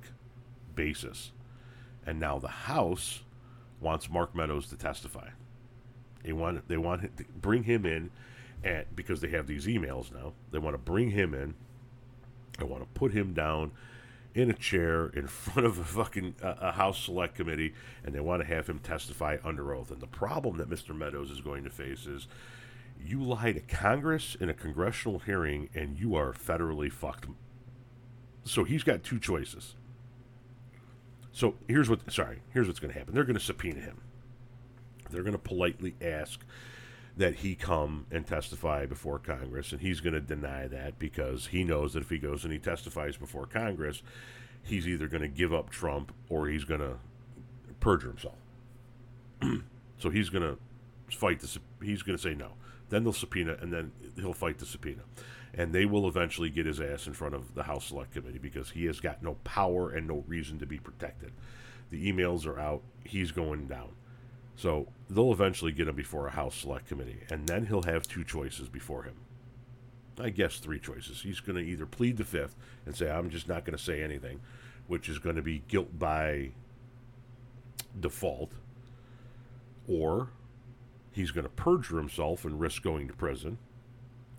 Speaker 1: basis. And now the House wants Mark Meadows to testify. They want they want to bring him in, and because they have these emails now, they want to bring him in. They want to put him down in a chair in *laughs* front of a fucking uh, a House Select Committee, and they want to have him testify under oath. And the problem that Mr. Meadows is going to face is you lie to Congress in a congressional hearing, and you are federally fucked. So he's got two choices. So here's what. Sorry, here's what's going to happen. They're going to subpoena him. They're going to politely ask that he come and testify before Congress, and he's going to deny that because he knows that if he goes and he testifies before Congress, he's either going to give up Trump or he's going to perjure himself. *clears throat* so he's going to fight the. He's going to say no. Then they'll subpoena, and then he'll fight the subpoena, and they will eventually get his ass in front of the House Select Committee because he has got no power and no reason to be protected. The emails are out. He's going down. So they'll eventually get him before a House Select Committee, and then he'll have two choices before him. I guess three choices. He's going to either plead the fifth and say, I'm just not going to say anything, which is going to be guilt by default, or he's going to perjure himself and risk going to prison.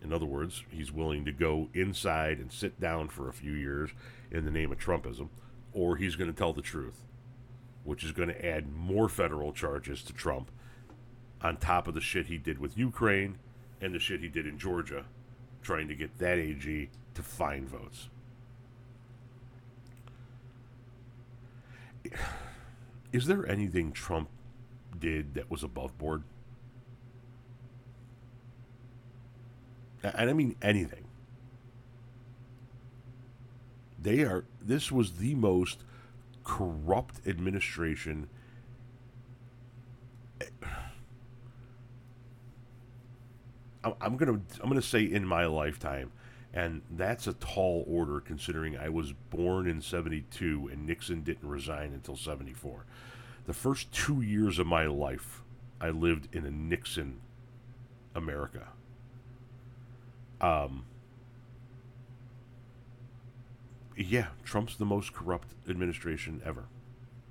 Speaker 1: In other words, he's willing to go inside and sit down for a few years in the name of Trumpism, or he's going to tell the truth which is going to add more federal charges to Trump on top of the shit he did with Ukraine and the shit he did in Georgia, trying to get that AG to find votes. Is there anything Trump did that was above board? And I mean anything. They are, this was the most corrupt administration. I'm gonna I'm gonna say in my lifetime, and that's a tall order considering I was born in '72 and Nixon didn't resign until '74. The first two years of my life, I lived in a Nixon America. Um, yeah, Trump's the most corrupt administration ever.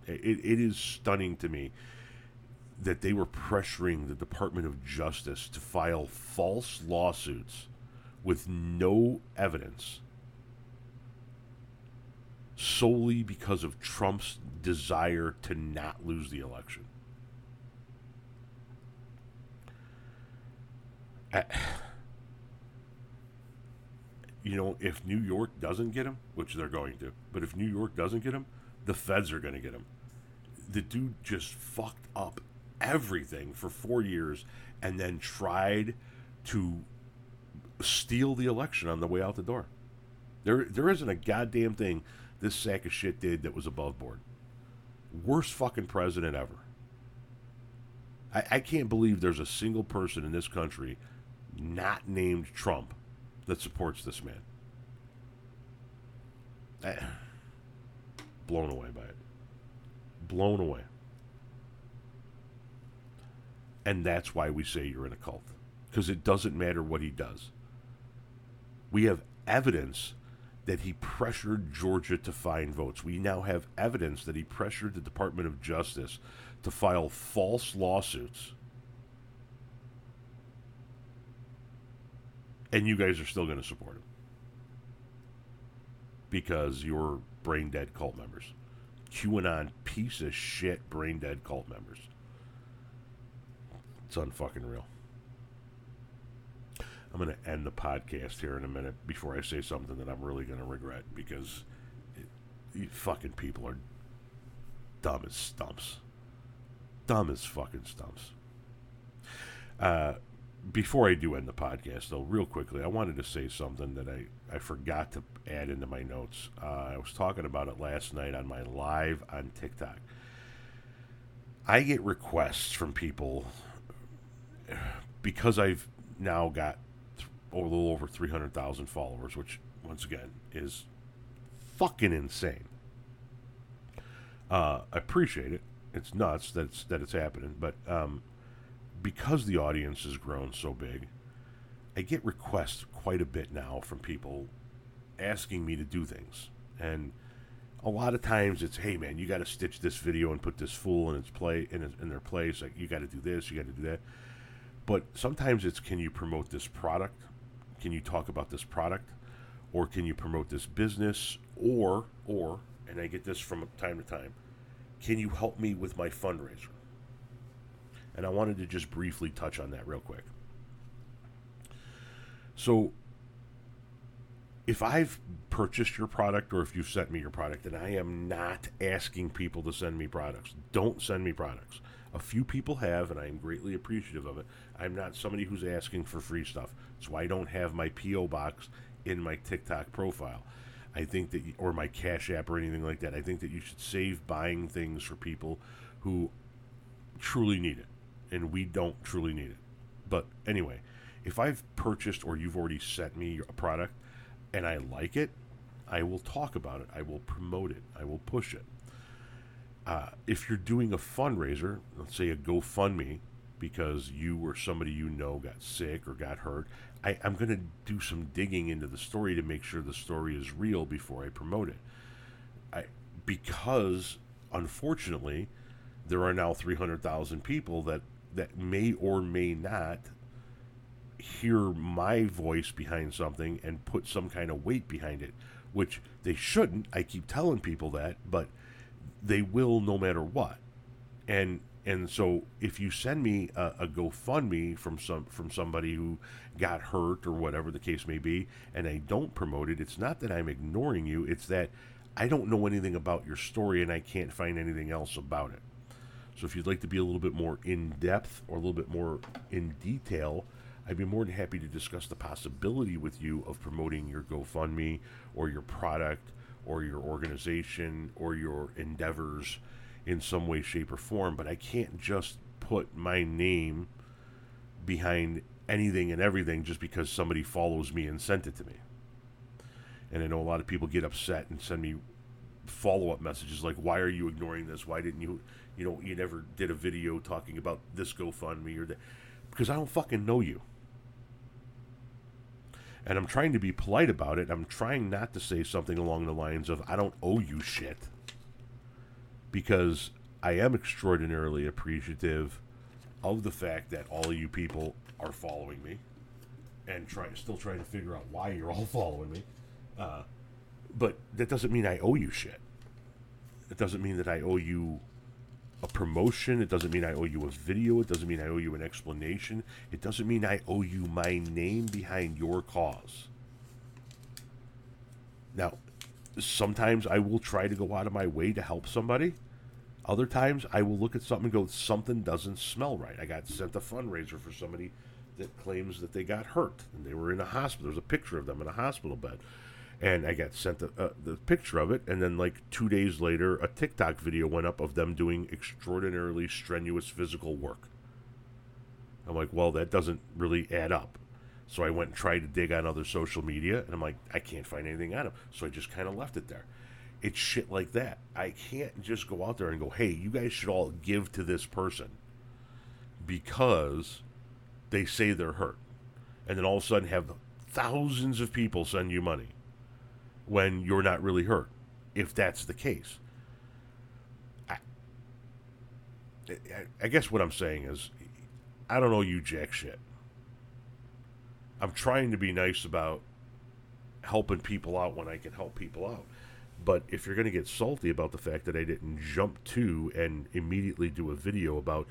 Speaker 1: It, it is stunning to me that they were pressuring the Department of Justice to file false lawsuits with no evidence solely because of Trump's desire to not lose the election. I, you know, if New York doesn't get him, which they're going to, but if New York doesn't get him, the feds are going to get him. The dude just fucked up everything for four years and then tried to steal the election on the way out the door. There, there isn't a goddamn thing this sack of shit did that was above board. Worst fucking president ever. I, I can't believe there's a single person in this country not named Trump that supports this man. Eh, blown away by it. Blown away. And that's why we say you're in a cult. Because it doesn't matter what he does. We have evidence that he pressured Georgia to find votes. We now have evidence that he pressured the Department of Justice to file false lawsuits. And you guys are still going to support him because you're brain dead cult members. QAnon piece of shit brain dead cult members. It's unfucking real. I'm going to end the podcast here in a minute before I say something that I'm really going to regret because you fucking people are dumb as stumps. Dumb as fucking stumps. Uh, before I do end the podcast, though, real quickly, I wanted to say something that I, I forgot to add into my notes. Uh, I was talking about it last night on my live on TikTok. I get requests from people because I've now got a little over 300,000 followers, which, once again, is fucking insane. Uh, I appreciate it. It's nuts that it's, that it's happening, but um, because the audience has grown so big, I get requests quite a bit now from people asking me to do things. And a lot of times it's, hey man, you got to stitch this video and put this fool in its play in, in their place. Like you got to do this, you got to do that. But sometimes it's, can you promote this product? Can you talk about this product? Or can you promote this business? Or, or, and I get this from time to time, can you help me with my fundraiser? And I wanted to just briefly touch on that real quick. So, if I've purchased your product or if you've sent me your product, and I am not asking people to send me products, don't send me products. A few people have, and I am greatly appreciative of it. I'm not somebody who's asking for free stuff. That's why I don't have my P.O. box in my TikTok profile. I think that, or my Cash App or anything like that. I think that you should save buying things for people who truly need it, and we don't truly need it. But anyway, if I've purchased or you've already sent me a product and I like it, I will talk about it. I will promote it. I will push it. Uh, if you're doing a fundraiser, let's say a GoFundMe, because you or somebody you know got sick or got hurt, I, I'm going to do some digging into the story to make sure the story is real before I promote it. I, because, unfortunately, there are now 300,000 people that, that may or may not hear my voice behind something and put some kind of weight behind it, which they shouldn't. I keep telling people that, but – they will no matter what. And and so if you send me a, a, GoFundMe from some from somebody who got hurt or whatever the case may be, and I don't promote it, it's not that I'm ignoring you. It's that I don't know anything about your story and I can't find anything else about it. So if you'd like to be a little bit more in depth or a little bit more in detail, I'd be more than happy to discuss the possibility with you of promoting your GoFundMe or your product or your organization or your endeavors in some way, shape, or form. But I can't just put my name behind anything and everything just because somebody follows me and sent it to me. And I know a lot of people get upset and send me follow up messages like, "Why are you ignoring this? Why didn't you, you know, you never did a video talking about this GoFundMe or that?" Because I don't fucking know you and I'm trying to be polite about it. I'm trying not to say something along the lines of "I don't owe you shit," because I am extraordinarily appreciative of the fact that all of you people are following me, and trying still trying to figure out why you're all *laughs* following me. Uh, but that doesn't mean I owe you shit. It doesn't mean that I owe you a promotion. It doesn't mean I owe you a video. It doesn't mean I owe you an explanation. It doesn't mean I owe you my name behind your cause. Now, sometimes I will try to go out of my way to help somebody. Other times I will look at something and go, something doesn't smell right. I got sent a fundraiser for somebody that claims that they got hurt and they were in a hospital. There's a picture of them in a hospital bed and I got sent the, uh, the picture of it, and then like two days later, a TikTok video went up of them doing extraordinarily strenuous physical work. I'm like, well, that doesn't really add up. So I went and tried to dig on other social media, and I'm like, I can't find anything on them. So I just kind of left it there. It's shit like that. I can't just go out there and go, hey, you guys should all give to this person because they say they're hurt. And then all of a sudden have thousands of people send you money when you're not really hurt, if that's the case. I, I guess what I'm saying is, I don't know you jack shit. I'm trying to be nice about helping people out when I can help people out. But if you're going to get salty about the fact that I didn't jump to and immediately do a video about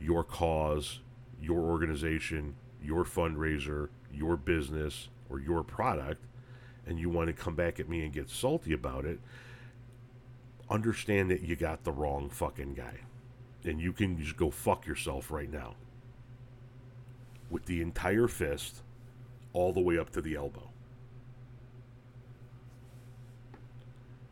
Speaker 1: your cause, your organization, your fundraiser, your business, or your product, and you want to come back at me and get salty about it, understand that you got the wrong fucking guy. And you can just go fuck yourself right now. With the entire fist all the way up to the elbow.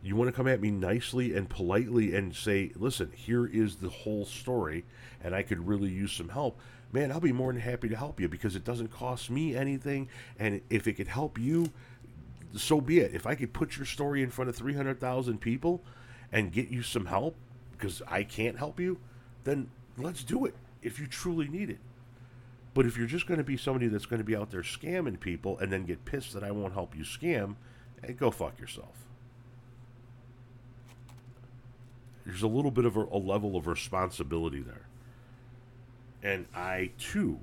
Speaker 1: You want to come at me nicely and politely and say, listen, here is the whole story, and I could really use some help. Man, I'll be more than happy to help you because it doesn't cost me anything. And if it could help you, so be it. If I could put your story in front of 300,000 people and get you some help because I can't help you, then let's do it if you truly need it. But if you're just going to be somebody that's going to be out there scamming people and then get pissed that I won't help you scam, hey, go fuck yourself. there's a little bit of a, a level of responsibility there. And I too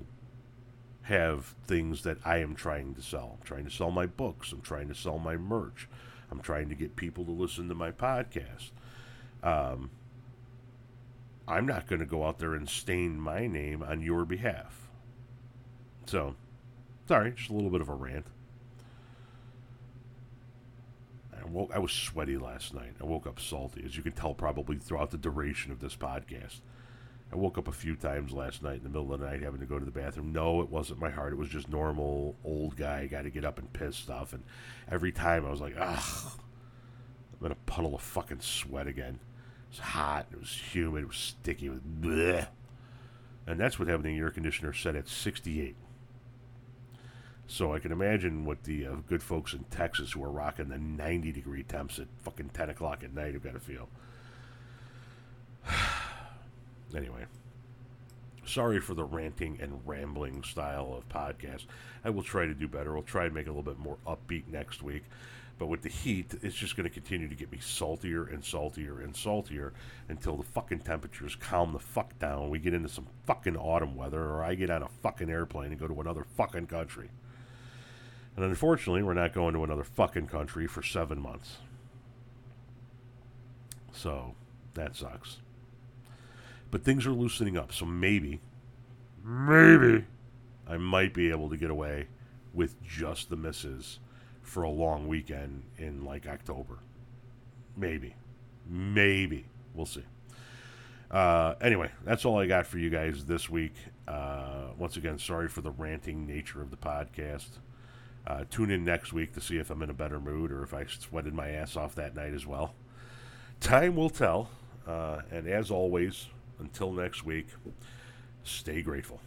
Speaker 1: have things that I am trying to sell. I'm trying to sell my books. I'm trying to sell my merch. I'm trying to get people to listen to my podcast. Um, I'm not going to go out there and stain my name on your behalf. So, sorry, just a little bit of a rant. I woke. I was sweaty last night. I woke up salty, as you can tell probably throughout the duration of this podcast. I woke up a few times last night in the middle of the night having to go to the bathroom. No, it wasn't my heart. It was just normal old guy got to get up and piss stuff. And every time I was like, ugh, I'm in a puddle of fucking sweat again. It was hot. It was humid. It was sticky. It was bleh. And that's what having the air conditioner set at 68. So I can imagine what the uh, good folks in Texas who are rocking the 90 degree temps at fucking 10 o'clock at night have got to feel. *sighs* anyway, sorry for the ranting and rambling style of podcast. I will try to do better. I'll try and make it a little bit more upbeat next week. But with the heat, it's just going to continue to get me saltier and saltier and saltier until the fucking temperatures calm the fuck down. We get into some fucking autumn weather, or I get on a fucking airplane and go to another fucking country. And unfortunately, we're not going to another fucking country for seven months. So that sucks. But things are loosening up, so maybe, maybe, I might be able to get away with just the misses for a long weekend in like October. Maybe. Maybe. We'll see. Uh, anyway, that's all I got for you guys this week. Uh, once again, sorry for the ranting nature of the podcast. Uh, tune in next week to see if I'm in a better mood or if I sweated my ass off that night as well. Time will tell. Uh, and as always, until next week, stay grateful.